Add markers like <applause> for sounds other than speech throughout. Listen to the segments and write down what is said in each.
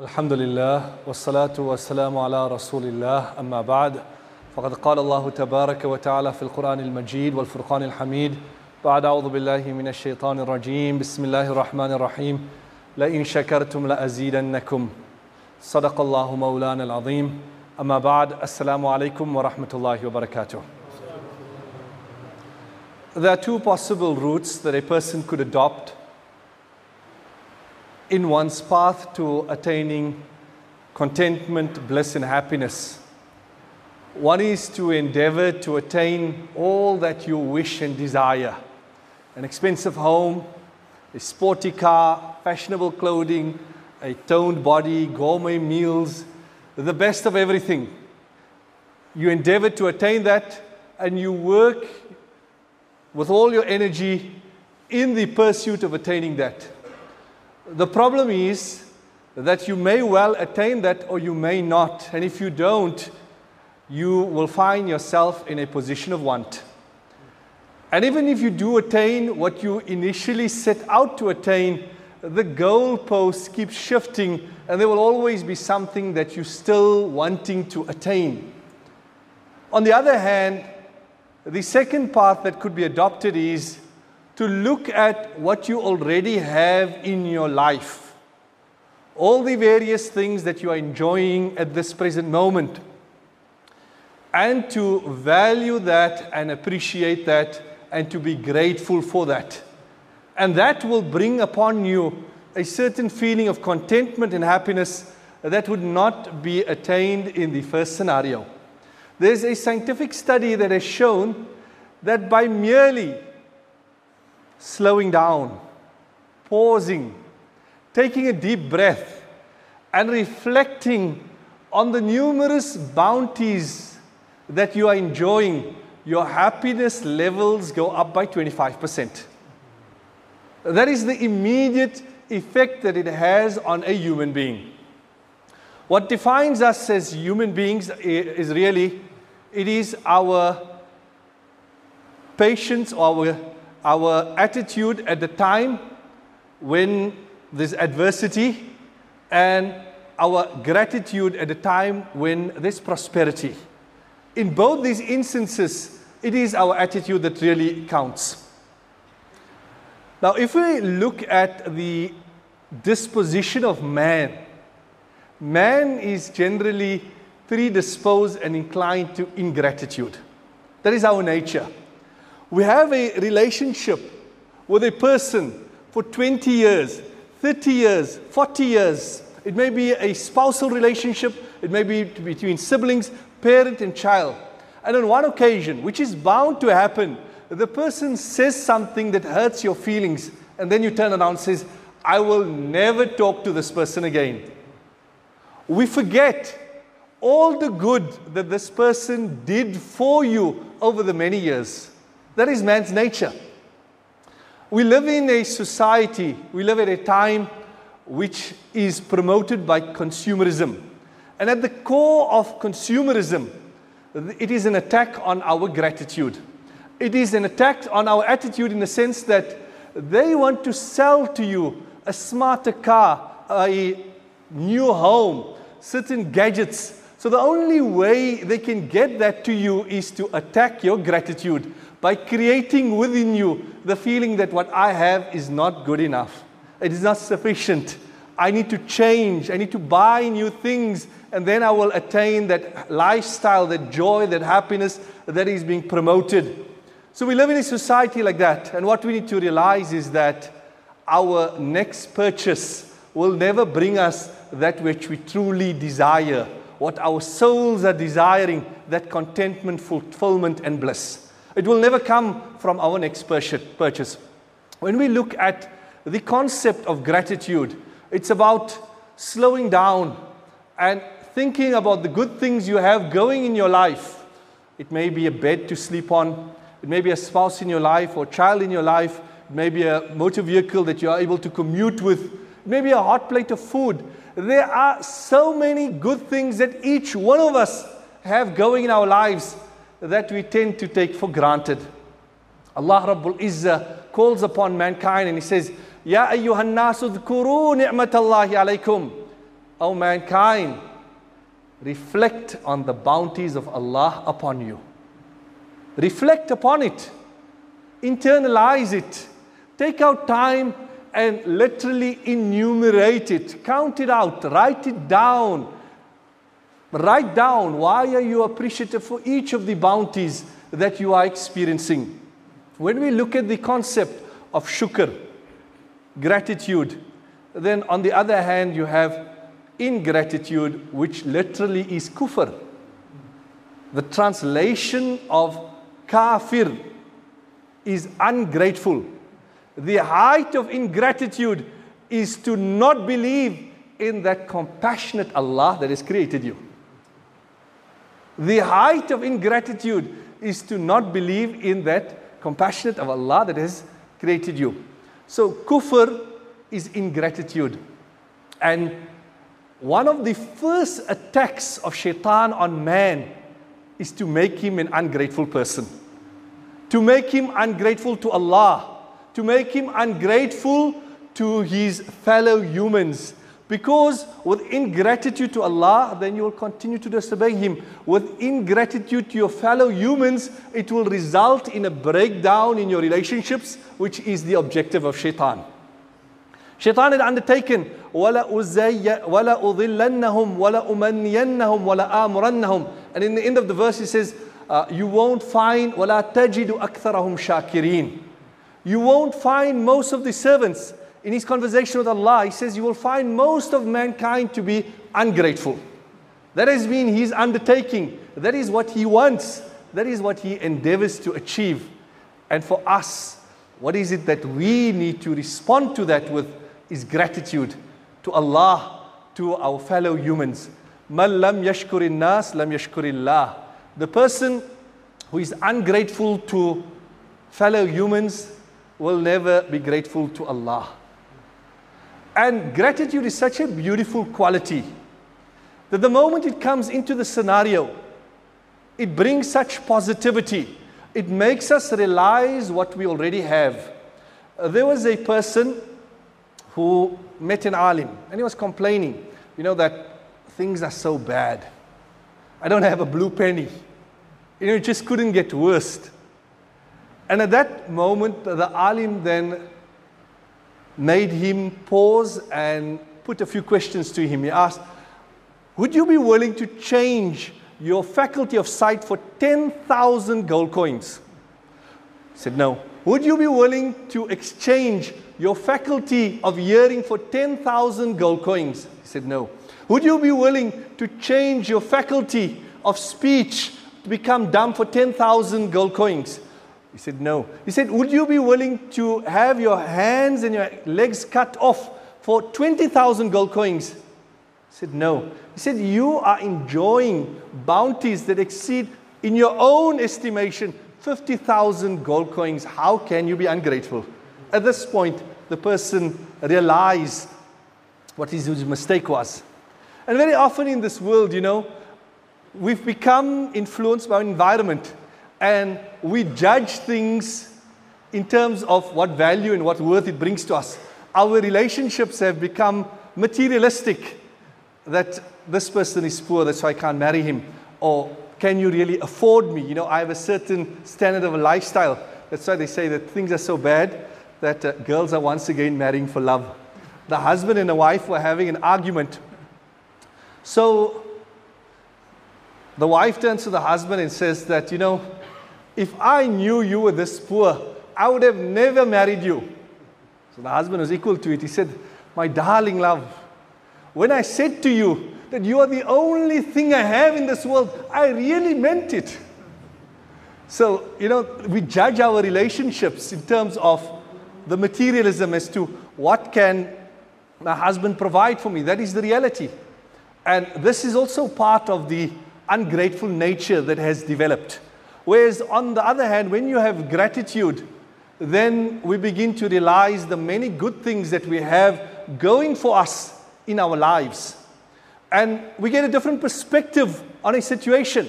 الحمد لله والصلاة والسلام على رسول الله أما بعد فقد قال الله تبارك وتعالى في القرآن المجيد والفرقان الحميد بعد أعوذ بالله من الشيطان الرجيم. بسم الله الرحمن الرحيم. لئن شكرتم لأزيدنكم. صدق الله مولانا العظيم. أما بعد السلام عليكم ورحمة الله وبركاته. There are two possible routes that a person could adopt in one's path to attaining contentment, bliss, and happiness. One is to endeavor to attain all that you wish and desire an expensive home, a sporty car, fashionable clothing, a toned body, gourmet meals, the best of everything. You endeavor to attain that and you work with all your energy in the pursuit of attaining that. The problem is that you may well attain that or you may not. And if you don't, you will find yourself in a position of want. And even if you do attain what you initially set out to attain, the goalposts keep shifting and there will always be something that you're still wanting to attain. On the other hand, the second path that could be adopted is to look at what you already have in your life. All the various things that you are enjoying at this present moment. And to value that and appreciate that and to be grateful for that. And that will bring upon you a certain feeling of contentment and happiness that would not be attained in the first scenario. There's a scientific study that has shown that by merely slowing down, pausing, taking a deep breath, and reflecting on the numerous bounties that you are enjoying, your happiness levels go up by 25%. That is the immediate effect that it has on a human being. What defines us as human beings is really it is our patience or our, our attitude at the time when there's adversity and our gratitude at the time when there's prosperity. In both these instances, it is our attitude that really counts. Now, if we look at the disposition of man, man is generally predisposed and inclined to ingratitude. That is our nature. We have a relationship with a person for 20 years, 30 years, 40 years. It may be a spousal relationship, it may be between siblings, parent, and child. And on one occasion, which is bound to happen, the person says something that hurts your feelings, and then you turn around and says, I will never talk to this person again. We forget all the good that this person did for you over the many years. That is man's nature. We live in a society, we live at a time which is promoted by consumerism. And at the core of consumerism, it is an attack on our gratitude. It is an attack on our attitude in the sense that they want to sell to you a smarter car, a new home, certain gadgets. So the only way they can get that to you is to attack your gratitude by creating within you the feeling that what I have is not good enough. It is not sufficient. I need to change. I need to buy new things, and then I will attain that lifestyle, that joy, that happiness that is being promoted. So we live in a society like that, and what we need to realize is that our next purchase will never bring us that which we truly desire, what our souls are desiring, that contentment, fulfillment, and bliss. It will never come from our next purchase. When we look at the concept of gratitude, it's about slowing down and thinking about the good things you have going in your life. It may be a bed to sleep on, it may be a spouse in your life or child in your life, it may be a motor vehicle that you are able to commute with, it may be a hot plate of food. There are so many good things that each one of us have going in our lives that we tend to take for granted. Allah Rabbul Izzah calls upon mankind and He says, Ya ayyuhan nasu dhkuru ni'matallahi alaykum. O mankind, reflect on the bounties of Allah upon you. Reflect upon it, internalize it, take out time and literally enumerate it, count it out, write it down. Write down why are you appreciative for each of the bounties that you are experiencing. When we look at the concept of shukr, gratitude, then on the other hand, you have ingratitude, which literally is kufr. The translation of kafir is ungrateful. The height of ingratitude is to not believe in that compassionate Allah that has created you. The height of ingratitude is to not believe in that compassionate of Allah that has created you. So kufr is ingratitude. And one of the first attacks of shaitan on man is to make him an ungrateful person. To make him ungrateful to Allah. To make him ungrateful to his fellow humans. Because with ingratitude to Allah, then you will continue to disobey Him. With ingratitude to your fellow humans, it will result in a breakdown in your relationships, which is the objective of shaitan. Shaitan had undertaken, وَلَا أُضِلَّنَّهُمْ وَلَا أُمَنِّيَنَّهُمْ وَلَا آمُرَنَّهُمْ And in the end of the verse, he says, uh, You won't find, وَلَا تَجِدُ أَكْثَرَهُمْ شَاكِرِينَ You won't find most of the servants in his conversation with Allah, he says, You will find most of mankind to be ungrateful. That has been his undertaking. That is what he wants. That is what he endeavors to achieve. And for us, what is it that we need to respond to that with is gratitude to Allah, to our fellow humans. Man lam yashkurin nas lam yashkurillah. The person who is ungrateful to fellow humans will never be grateful to Allah. And gratitude is such a beautiful quality that the moment it comes into the scenario, it brings such positivity. It makes us realize what we already have. Uh, there was a person who met an alim and he was complaining, you know, that things are so bad. I don't have a blue penny. You know, it just couldn't get worse. And at that moment, the alim then made him pause and put a few questions to him. He asked, Would you be willing to change your faculty of sight for 10,000 gold coins? He said, No. Would you be willing to exchange your faculty of hearing for 10,000 gold coins? He said, No. Would you be willing to change your faculty of speech to become dumb for 10,000 gold coins? He said, No. He said, Would you be willing to have your hands and your legs cut off for 20,000 gold coins? He said, No. He said, You are enjoying bounties that exceed, in your own estimation, 50,000 gold coins. How can you be ungrateful? At this point, the person realized what his mistake was. And very often in this world, you know, we've become influenced by our environment and we judge things in terms of what value and what worth it brings to us. Our relationships have become materialistic that this person is poor, that's why I can't marry him. Or can you really afford me? You know, I have a certain standard of a lifestyle. That's why they say that things are so bad that uh, girls are once again marrying for love. The husband and the wife were having an argument. So the wife turns to the husband and says that, you know, if I knew you were this poor, I would have never married you. So the husband was equal to it. He said, My darling love, when I said to you that you are the only thing I have in this world, I really meant it. So, you know, we judge our relationships in terms of the materialism as to what can my husband provide for me. That is the reality. And this is also part of the ungrateful nature that has developed. Whereas, on the other hand, when you have gratitude, then we begin to realize the many good things that we have going for us in our lives. And we get a different perspective on a situation.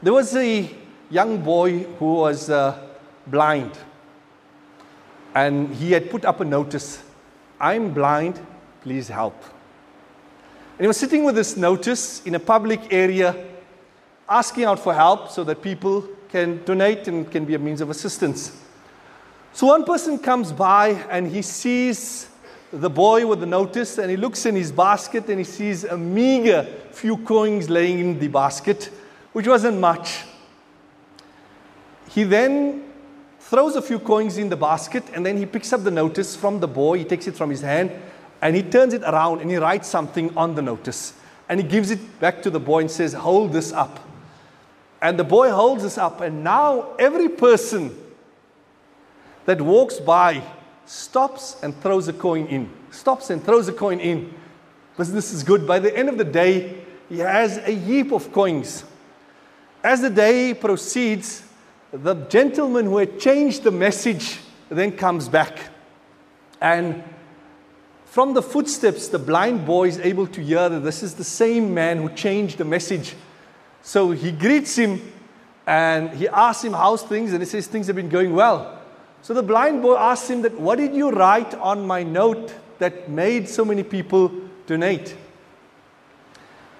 There was a young boy who was uh, blind, and he had put up a notice I'm blind, please help. And he was sitting with this notice in a public area, asking out for help so that people can donate and can be a means of assistance. So one person comes by and he sees the boy with the notice and he looks in his basket and he sees a meager few coins laying in the basket, which wasn't much. He then throws a few coins in the basket and then he picks up the notice from the boy, he takes it from his hand and he turns it around and he writes something on the notice. And he gives it back to the boy and says, Hold this up. And the boy holds this up, and now every person that walks by stops and throws a coin in. Stops and throws a coin in. Business is good. By the end of the day, he has a heap of coins. As the day proceeds, the gentleman who had changed the message then comes back. And from the footsteps, the blind boy is able to hear that this is the same man who changed the message. So he greets him and he asks him how's things, and he says things have been going well. So the blind boy asks him that, what did you write on my note that made so many people donate?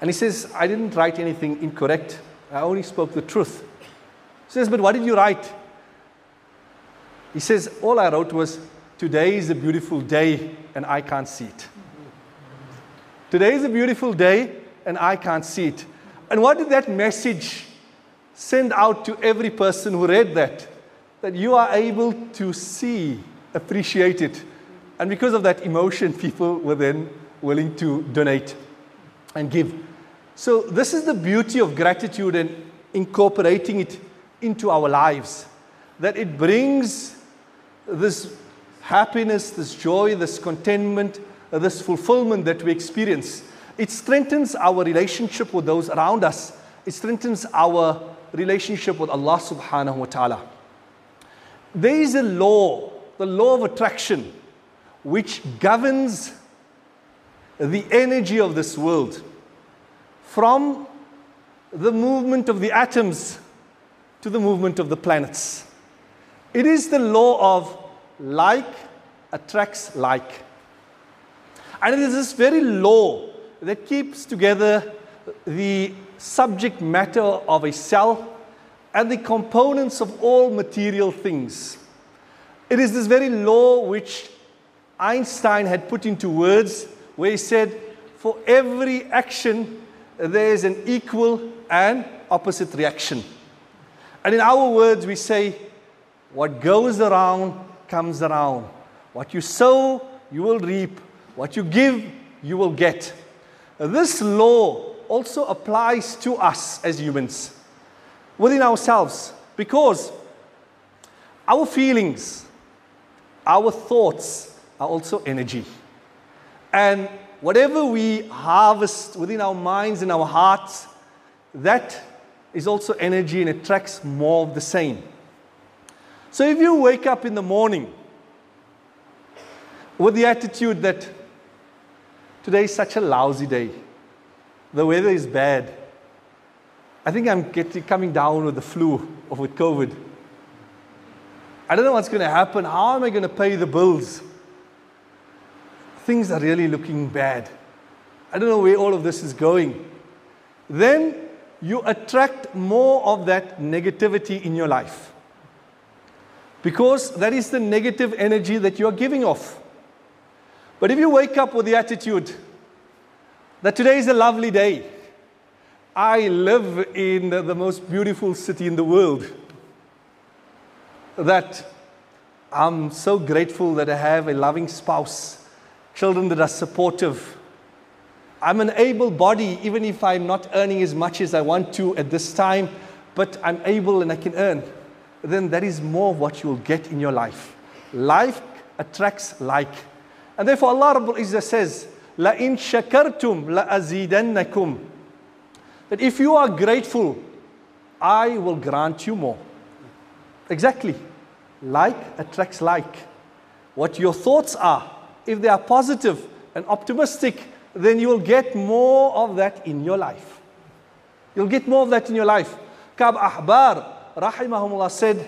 And he says, I didn't write anything incorrect. I only spoke the truth. He says, but what did you write? He says, all I wrote was, today is a beautiful day and I can't see it. Today is a beautiful day and I can't see it. And what did that message send out to every person who read that? That you are able to see, appreciate it. And because of that emotion, <laughs> people were then willing to donate and give. So, this is the beauty of gratitude and incorporating it into our lives. That it brings this happiness, this joy, this contentment, this fulfillment that we experience. It strengthens our relationship with those around us. It strengthens our relationship with Allah subhanahu wa ta'ala. There is a law, the law of attraction, which governs the energy of this world from the movement of the atoms to the movement of the planets. It is the law of like attracts like. And it is this very law that keeps together the subject matter of a cell and the components of all material things. It is this very law which Einstein had put into words, where he said, For every action, there is an equal and opposite reaction. And in our words, we say, What goes around comes around. What you sow, you will reap. What you give, you will get. Uh, this law also applies to us as humans, within ourselves, because our feelings, our thoughts are also energy. And whatever we harvest within our minds and our hearts, that is also energy and attracts more of the same. So if you wake up in the morning with the attitude that today is such a lousy day, the weather is bad, I think I'm getting, coming down with the flu or with COVID. I don't know what's going to happen. How am I going to pay the bills? Things are really looking bad. I don't know where all of this is going. Then you attract more of that negativity in your life because that is the negative energy that you are giving off. But if you wake up with the attitude that today is a lovely day, I live in the most beautiful city in the world, that I'm so grateful that I have a loving spouse, children that are supportive. I'm an able body, even if I'm not earning as much as I want to at this time, but I'm able and I can earn then that is more of what you will get in your life. Life attracts like. And therefore Allah Rabbul Izzah says, لَإِن شَكَرْتُمْ لَأَزِيدَنَّكُمْ That if you are grateful, I will grant you more. Exactly. Like attracts like. What your thoughts are, if they are positive and optimistic, then you will get more of that in your life. You'll get more of that in your life. Kab Ahbar, rahimahumullah said,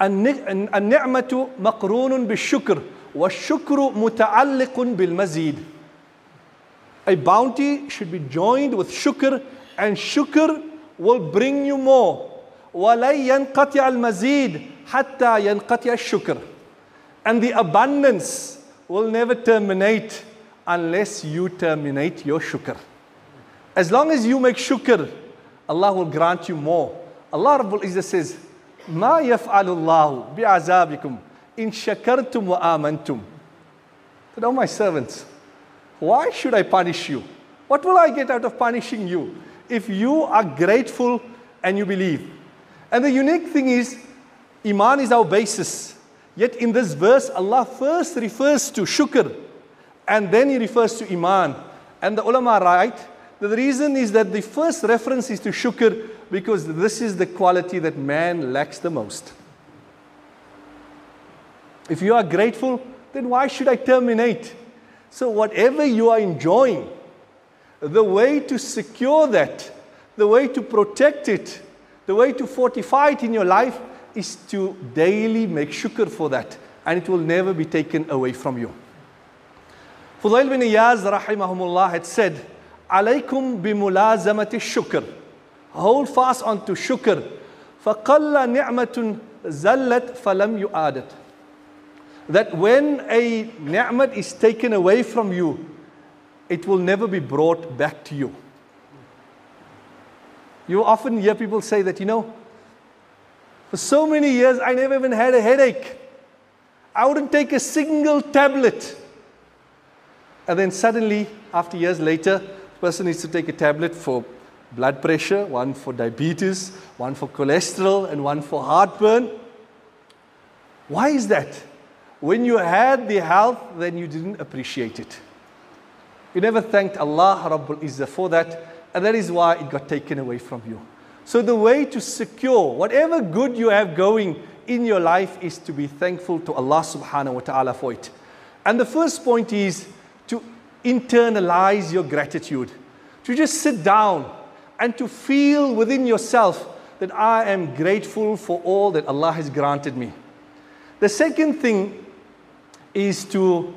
النعمة مقرون بالشكر والشكر متعلق بالمزيد A bounty should be joined with shukr, and shukr will bring you more. وَلَن يَنْقَطِعَ الْمَزِيدِ حَتَّى يَنْقَطِعَ الشُّكْرِ And the abundance will never terminate unless you terminate your shukr. As long as you make shukr, Allah will grant you more. Allah Rabbul Izzah says, ما يفعل الله بعذابكم in shakartum wa amantum. Said, oh, my servants, why should I punish you? What will I get out of punishing you if you are grateful and you believe? And the unique thing is, Iman is our basis. Yet in this verse, Allah first refers to shukr and then He refers to Iman. And the ulama write that the reason is that the first reference is to shukr because this is the quality that man lacks the most. If you are grateful, then why should I terminate? So, whatever you are enjoying, the way to secure that, the way to protect it, the way to fortify it in your life is to daily make shukr for that, and it will never be taken away from you. Fudail bin Iyaz rahimahumullah had said, عليكم بملازمة الشكر hold fast onto shukr فقل نعمة زلت فلم يعادت that when a ni'mat is taken away from you it will never be brought back to you you often hear people say that, you know, for so many years I never even had a headache. I wouldn't take a single tablet. And then suddenly, after years later, the person needs to take a tablet for blood pressure, one for diabetes, one for cholesterol, and one for heartburn. Why is that? When you had the health, then you didn't appreciate it. You never thanked Allah Rabbul Izzah for that and that is why it got taken away from you. So, the way to secure whatever good you have going in your life is to be thankful to Allah subhanahu wa ta'ala for it. And the first point is to internalize your gratitude, to just sit down and to feel within yourself that I am grateful for all that Allah has granted me. The second thing is to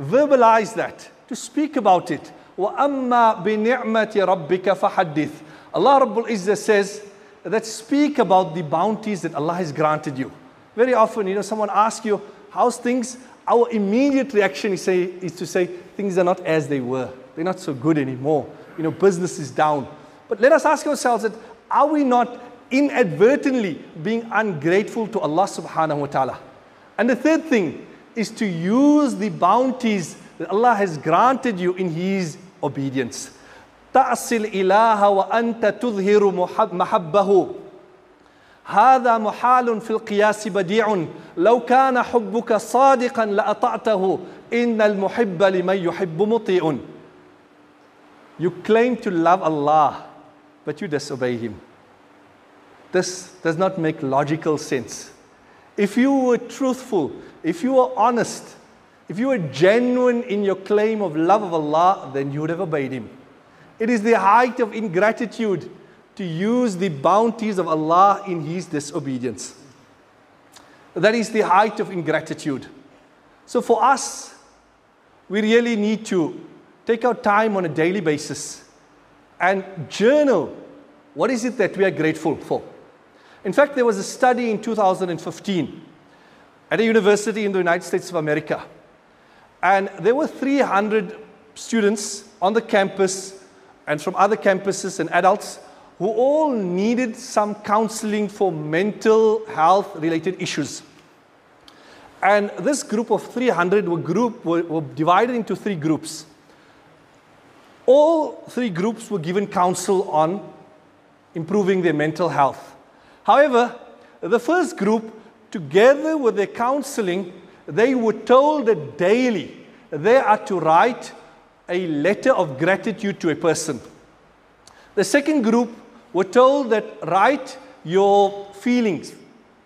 verbalize that, to speak about it. وَأَمَّا بِنِعْمَةِ رَبِّكَ فَحَدِّث Allah Rabbul Izzah says that speak about the bounties that Allah has granted you. Very often, you know, someone asks you, how's things? Our immediate reaction is, say, is to say, things are not as they were. They're not so good anymore. You know, business is down. But let us ask ourselves that, are we not inadvertently being ungrateful to Allah subhanahu wa ta'ala? And the third thing is to use the bounties that Allah has granted you in His obedience. تعصي الإله وأنت تظهر محبه هذا محال في القياس بديع لو كان حبك صادقا لأطعته إن المحب لمن يحب مطيع You claim to love Allah, but you disobey Him. This does not make logical sense. If you were truthful, if you were honest, if you were genuine in your claim of love of Allah, then you would have obeyed Him. It is the height of ingratitude to use the bounties of Allah in His disobedience. That is the height of ingratitude. So for us, we really need to take our time on a daily basis and journal what is it that we are grateful for. In fact, there was a study in 2015 at a university in the United States of America and there were 300 students on the campus and from other campuses and adults who all needed some counseling for mental health related issues. And this group of 300 were, group, were, were divided into three groups. All three groups were given counsel on improving their mental health. However, the first group, together with their counseling, they were told that daily they are to write a letter of gratitude to a person. The second group were told that write your feelings,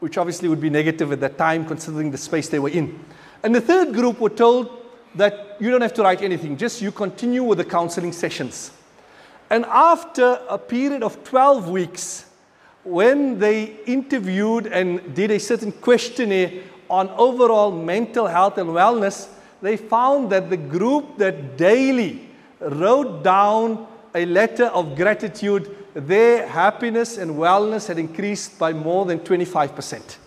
which obviously would be negative at that time considering the space they were in. And the third group were told that you don't have to write anything, just you continue with the counseling sessions. And after a period of 12 weeks, when they interviewed and did a certain questionnaire on overall mental health and wellness, they found that the group that daily wrote down a letter of gratitude, their happiness and wellness had increased by more than 25%.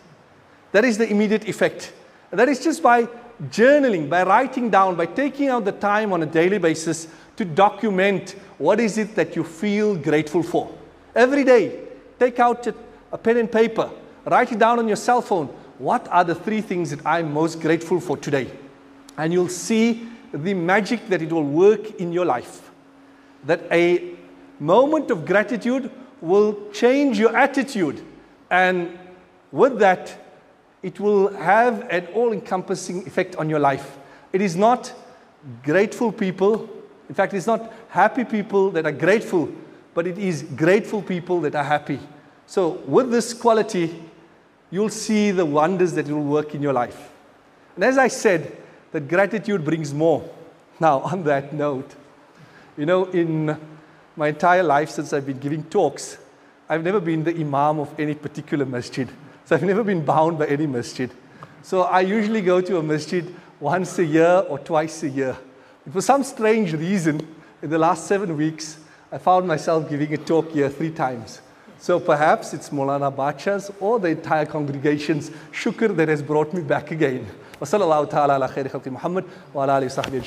That is the immediate effect. That is just by journaling, by writing down, by taking out the time on a daily basis to document what is it that you feel grateful for. Every day, take out a, pen and paper, write it down on your cell phone. What are the three things that I'm most grateful for today? And you'll see the magic that it will work in your life. That a moment of gratitude will change your attitude. And with that, it will have an all encompassing effect on your life. It is not grateful people, in fact, it's not happy people that are grateful, but it is grateful people that are happy. So, with this quality, you'll see the wonders that will work in your life. And as I said, that gratitude brings more. <laughs> Now, on that note, you know, in my entire life since I've been giving talks, I've never been the imam of any particular masjid. So I've never been bound by any masjid. So I usually go to a masjid once a year or twice a year. But for some strange reason, in the last seven weeks, I found myself giving a talk here three times. So perhaps it's Molana Bachas or the entire congregation's shukr that has brought me back again. وصلى الله تعالى على خير خلق محمد وعلى اله وصحبه